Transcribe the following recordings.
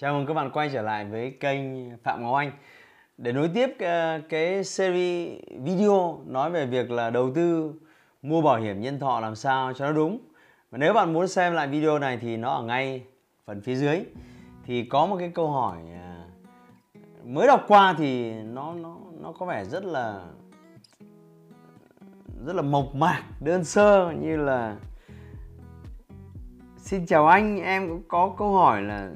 Chào mừng các bạn quay trở lại với kênh Phạm Ngọc Anh để nối tiếp ờ, cái series video nói về việc là đầu tư mua bảo hiểm nhân thọ làm sao cho nó đúng. Và nếu bạn muốn xem lại video này thì nó ở ngay phần phía dưới thì có một cái câu hỏi ờ, mới đọc qua thì nó nó nó có vẻ rất là rất là mộc mạc, đơn sơ như là xin chào anh, em cũng có câu hỏi là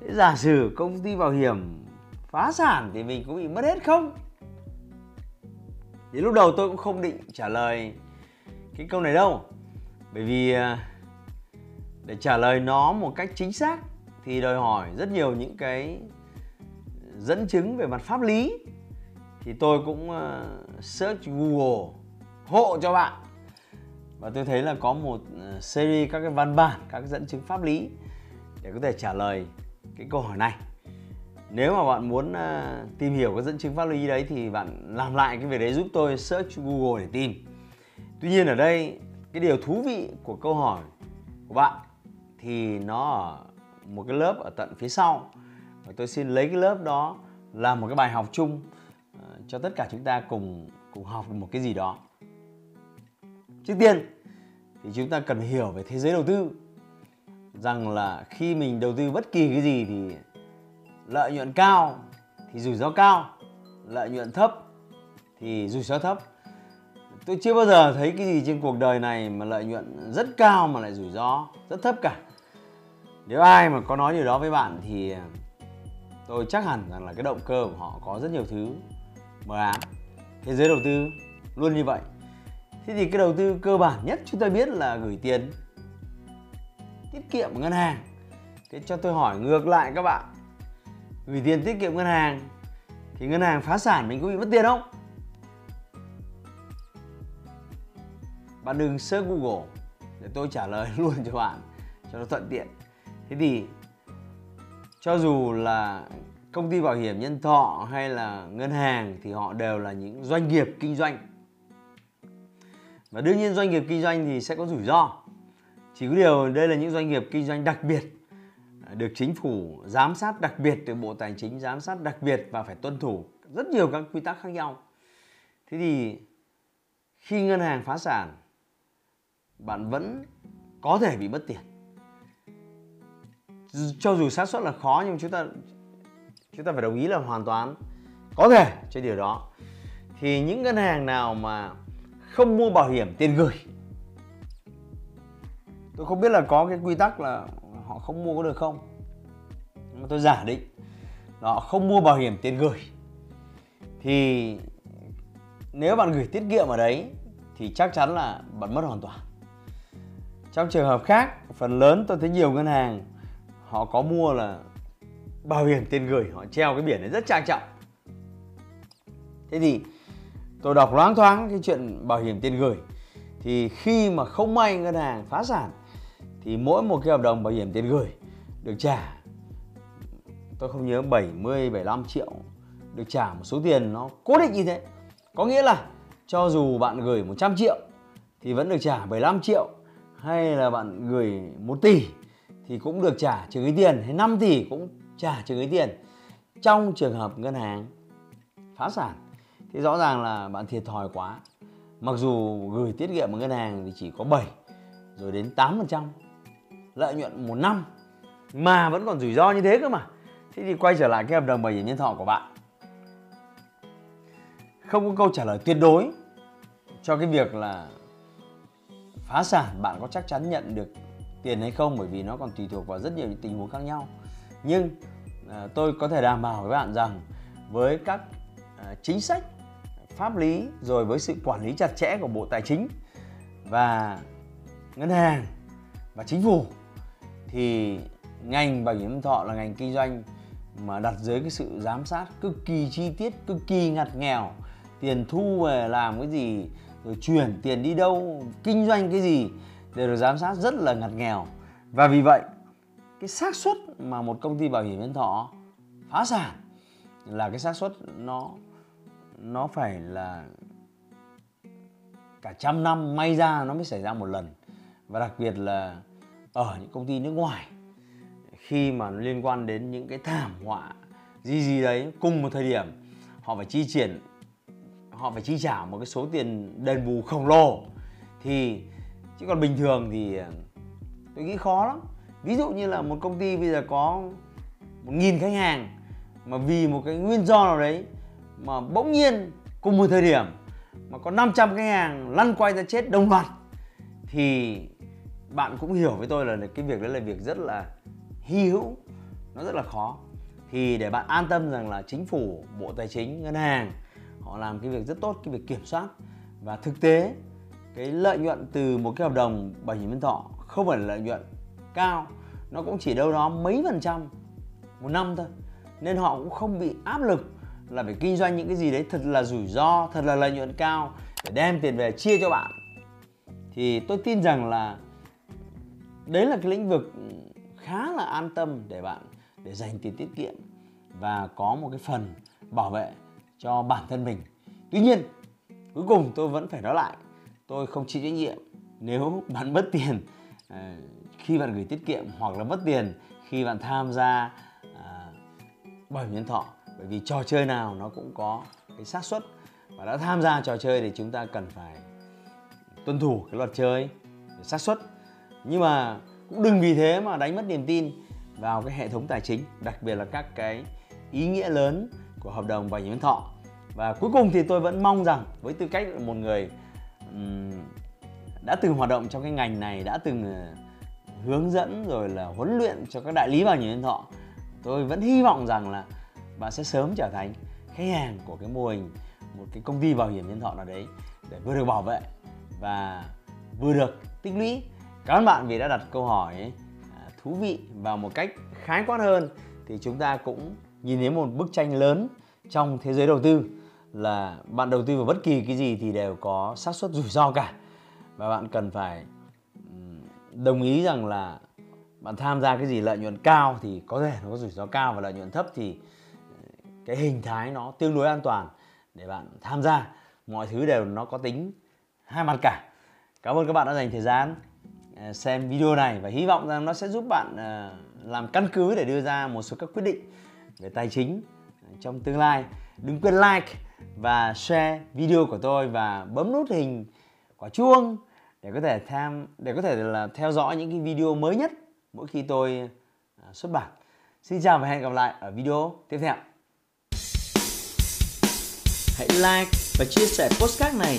thế giả sử công ty bảo hiểm phá sản thì mình cũng bị mất hết không? Thì lúc đầu tôi cũng không định trả lời cái câu này đâu. Bởi vì à, để trả lời nó một cách chính xác thì đòi hỏi rất nhiều những cái dẫn chứng về mặt pháp lý. Thì tôi cũng à, search Google, hộ cho bạn. Và tôi thấy là có một à, series các cái văn bản, các cái dẫn chứng pháp lý để có thể trả lời cái câu hỏi này. Nếu mà bạn muốn uh, tìm hiểu cái dẫn chứng pháp lý đấy thì bạn làm lại cái việc đấy giúp tôi search Google để tìm. Tuy nhiên ở đây cái điều thú vị của câu hỏi của bạn thì nó ở một cái lớp ở tận phía sau. Và tôi xin lấy cái lớp đó làm một cái bài học chung uh, cho tất cả chúng ta cùng cùng học một cái gì đó. Trước tiên thì chúng ta cần hiểu về thế giới đầu tư rằng là khi mình đầu tư bất kỳ cái gì thì lợi nhuận cao thì rủi ro cao, lợi nhuận thấp thì rủi ro thấp. Tôi chưa bao giờ thấy cái gì trên cuộc đời này mà lợi nhuận rất cao mà lại rủi ro rất thấp cả. Nếu ai mà có nói điều đó với bạn thì à, tôi chắc hẳn rằng là cái động cơ của họ có rất nhiều thứ mờ ám. Thế giới đầu tư luôn như vậy. Thế thì cái đầu tư cơ bản nhất chúng ta biết là gửi tiền tiết kiệm ở ngân hàng. Thế cho tôi hỏi ngược lại các bạn. Gửi tiền tiết kiệm ngân hàng, thì ngân hàng phá sản mình có bị mất tiền không? Bạn đừng search google để tôi trả lời luôn cho bạn, cho nó thuận tiện. Thế thì, cho dù là công ty bảo hiểm nhân thọ hay là ngân hàng thì họ đều là những doanh nghiệp kinh doanh. Và đương nhiên doanh nghiệp kinh doanh thì sẽ có rủi ro chỉ có điều đây là những doanh nghiệp kinh doanh đặc biệt, được chính phủ giám sát đặc biệt, được bộ tài chính giám sát đặc biệt và phải tuân thủ rất nhiều các quy tắc khác nhau. Thế thì khi ngân hàng phá sản, bạn vẫn có thể bị mất tiền. Cho dù xác suất là khó, nhưng chúng ta chúng ta phải đồng ý là hoàn toàn có thể cho điều đó. Thì những ngân hàng nào mà không mua bảo hiểm tiền gửi tôi không biết là có cái quy tắc là họ không mua có được không. Nhưng mà tôi giả định là họ không mua bảo hiểm tiền gửi. Thì nếu bạn gửi tiết kiệm ở đấy thì chắc chắn là bạn mất hoàn toàn. Trong trường hợp khác, phần lớn tôi thấy nhiều ngân hàng họ có mua là bảo hiểm tiền gửi, họ treo cái biển này rất trang trọng. Thế thì tôi đọc loáng thoáng cái chuyện bảo hiểm tiền gửi. Thì khi mà không may ngân hàng phá sản thì mỗi một cái hợp đồng bảo hiểm tiền gửi được trả, tôi không nhớ 70 75 triệu được trả một số tiền nó cố định như thế. Có nghĩa là cho dù bạn gửi 100 triệu thì vẫn được trả 75 triệu, hay là bạn gửi 1 tỷ thì cũng được trả trừ cái tiền, hay 5 tỷ cũng trả trừ cái tiền trong trường hợp ngân hàng phá sản. Thì rõ ràng là bạn thiệt thòi quá. Mặc dù gửi tiết kiệm ở ngân hàng thì chỉ có 7 rồi đến 8% lợi nhuận một năm mà vẫn còn rủi ro như thế cơ mà. Thế thì quay trở lại cái hợp đồng bảo hiểm nhân thọ của bạn. Không có câu trả lời tuyệt đối cho cái việc là phá sản bạn có chắc chắn nhận được tiền hay không bởi vì nó còn tùy thuộc vào rất nhiều những tình huống khác nhau. Nhưng à, tôi có thể đảm bảo với bạn rằng với các à, chính sách pháp lý rồi với sự quản lý chặt chẽ của bộ tài chính và ngân hàng và chính phủ thì ngành bảo hiểm thọ là ngành kinh doanh mà đặt dưới cái sự giám sát cực kỳ chi tiết, cực kỳ ngặt nghèo. Tiền thu về làm cái gì, rồi chuyển tiền đi đâu, kinh doanh cái gì đều được giám sát rất là ngặt nghèo. Và vì vậy, cái xác suất mà một công ty bảo hiểm nhân thọ phá sản là cái xác suất nó nó phải là cả trăm năm, may ra nó mới xảy ra một lần. Và đặc biệt là ở những công ty nước ngoài, khi mà nó liên quan đến những cái thảm họa gì gì đấy cùng một thời điểm, họ phải chi triển họ phải chi trả một cái số tiền đền bù khổng lồ. Thì, chứ còn bình thường thì ờ, tôi nghĩ khó lắm. Ví dụ như là một công ty bây giờ có một nghìn khách hàng, mà vì một cái nguyên do nào đấy mà bỗng nhiên cùng một thời điểm mà có 500 khách hàng lăn quay ra chết đồng loạt, thì bạn cũng hiểu với tôi là cái việc đấy là việc rất là hy hữu, nó rất là khó. Thì để bạn an tâm rằng là chính phủ, bộ tài chính, ngân hàng, họ làm cái việc rất tốt, cái việc kiểm soát. Và thực tế, cái lợi nhuận từ một cái hợp đồng bảo hiểm nhân thọ không phải là lợi nhuận cao, nó cũng chỉ đâu đó mấy phần trăm một năm thôi. Nên họ cũng không bị áp lực là phải kinh doanh những cái gì đấy thật là rủi ro, thật là lợi nhuận cao để đem tiền về chia cho bạn. Thì tôi tin rằng là đấy là cái lĩnh vực khá là an tâm để bạn để dành tiền tiết kiệm và có một cái phần bảo vệ cho bản thân mình. Tuy nhiên cuối cùng tôi vẫn phải nói lại tôi không chịu trách nhiệm nếu bạn mất tiền ờ, khi bạn gửi tiết kiệm hoặc là mất tiền khi bạn tham gia à, bảo hiểm nhân thọ. Bởi vì trò chơi nào nó cũng có cái xác suất và đã tham gia trò chơi thì chúng ta cần phải tuân thủ cái luật chơi xác suất nhưng mà cũng đừng vì thế mà đánh mất niềm tin vào cái hệ thống tài chính đặc biệt là các cái ý nghĩa lớn của hợp đồng bảo hiểm nhân thọ. Và cuối cùng thì tôi vẫn mong rằng với tư cách là một người um, đã từng hoạt động trong cái ngành này đã từng ờ, hướng dẫn rồi là huấn luyện cho các đại lý bảo hiểm nhân thọ tôi vẫn hy vọng rằng là bạn sẽ sớm trở thành khách hàng của cái mô hình một cái công ty bảo hiểm nhân thọ nào đấy để vừa được bảo vệ và vừa được tích lũy cảm ơn bạn vì đã đặt câu hỏi à, thú vị và một cách khái quát hơn. Thì chúng ta cũng nhìn thấy một bức tranh lớn trong thế giới đầu tư là bạn đầu tư vào bất kỳ cái gì thì đều có xác suất rủi ro cả. Và bạn cần phải đồng ý rằng là bạn tham gia cái gì lợi nhuận cao thì có thể nó có rủi ro cao và lợi nhuận thấp thì ờ, cái hình thái nó tương đối an toàn để bạn tham gia. Mọi thứ đều nó có tính hai mặt cả. Cảm ơn các bạn đã dành thời gian. À, xem video này và hy vọng rằng nó sẽ giúp bạn à, làm căn cứ để đưa ra một số các quyết định về tài chính à, trong tương lai. Đừng quên like và share video của tôi và bấm nút hình quả chuông để có thể tham, để có thể là theo dõi những cái video mới nhất mỗi khi tôi xuất bản. Xin chào và hẹn gặp lại ở video tiếp theo. Hãy like và chia sẻ postcard này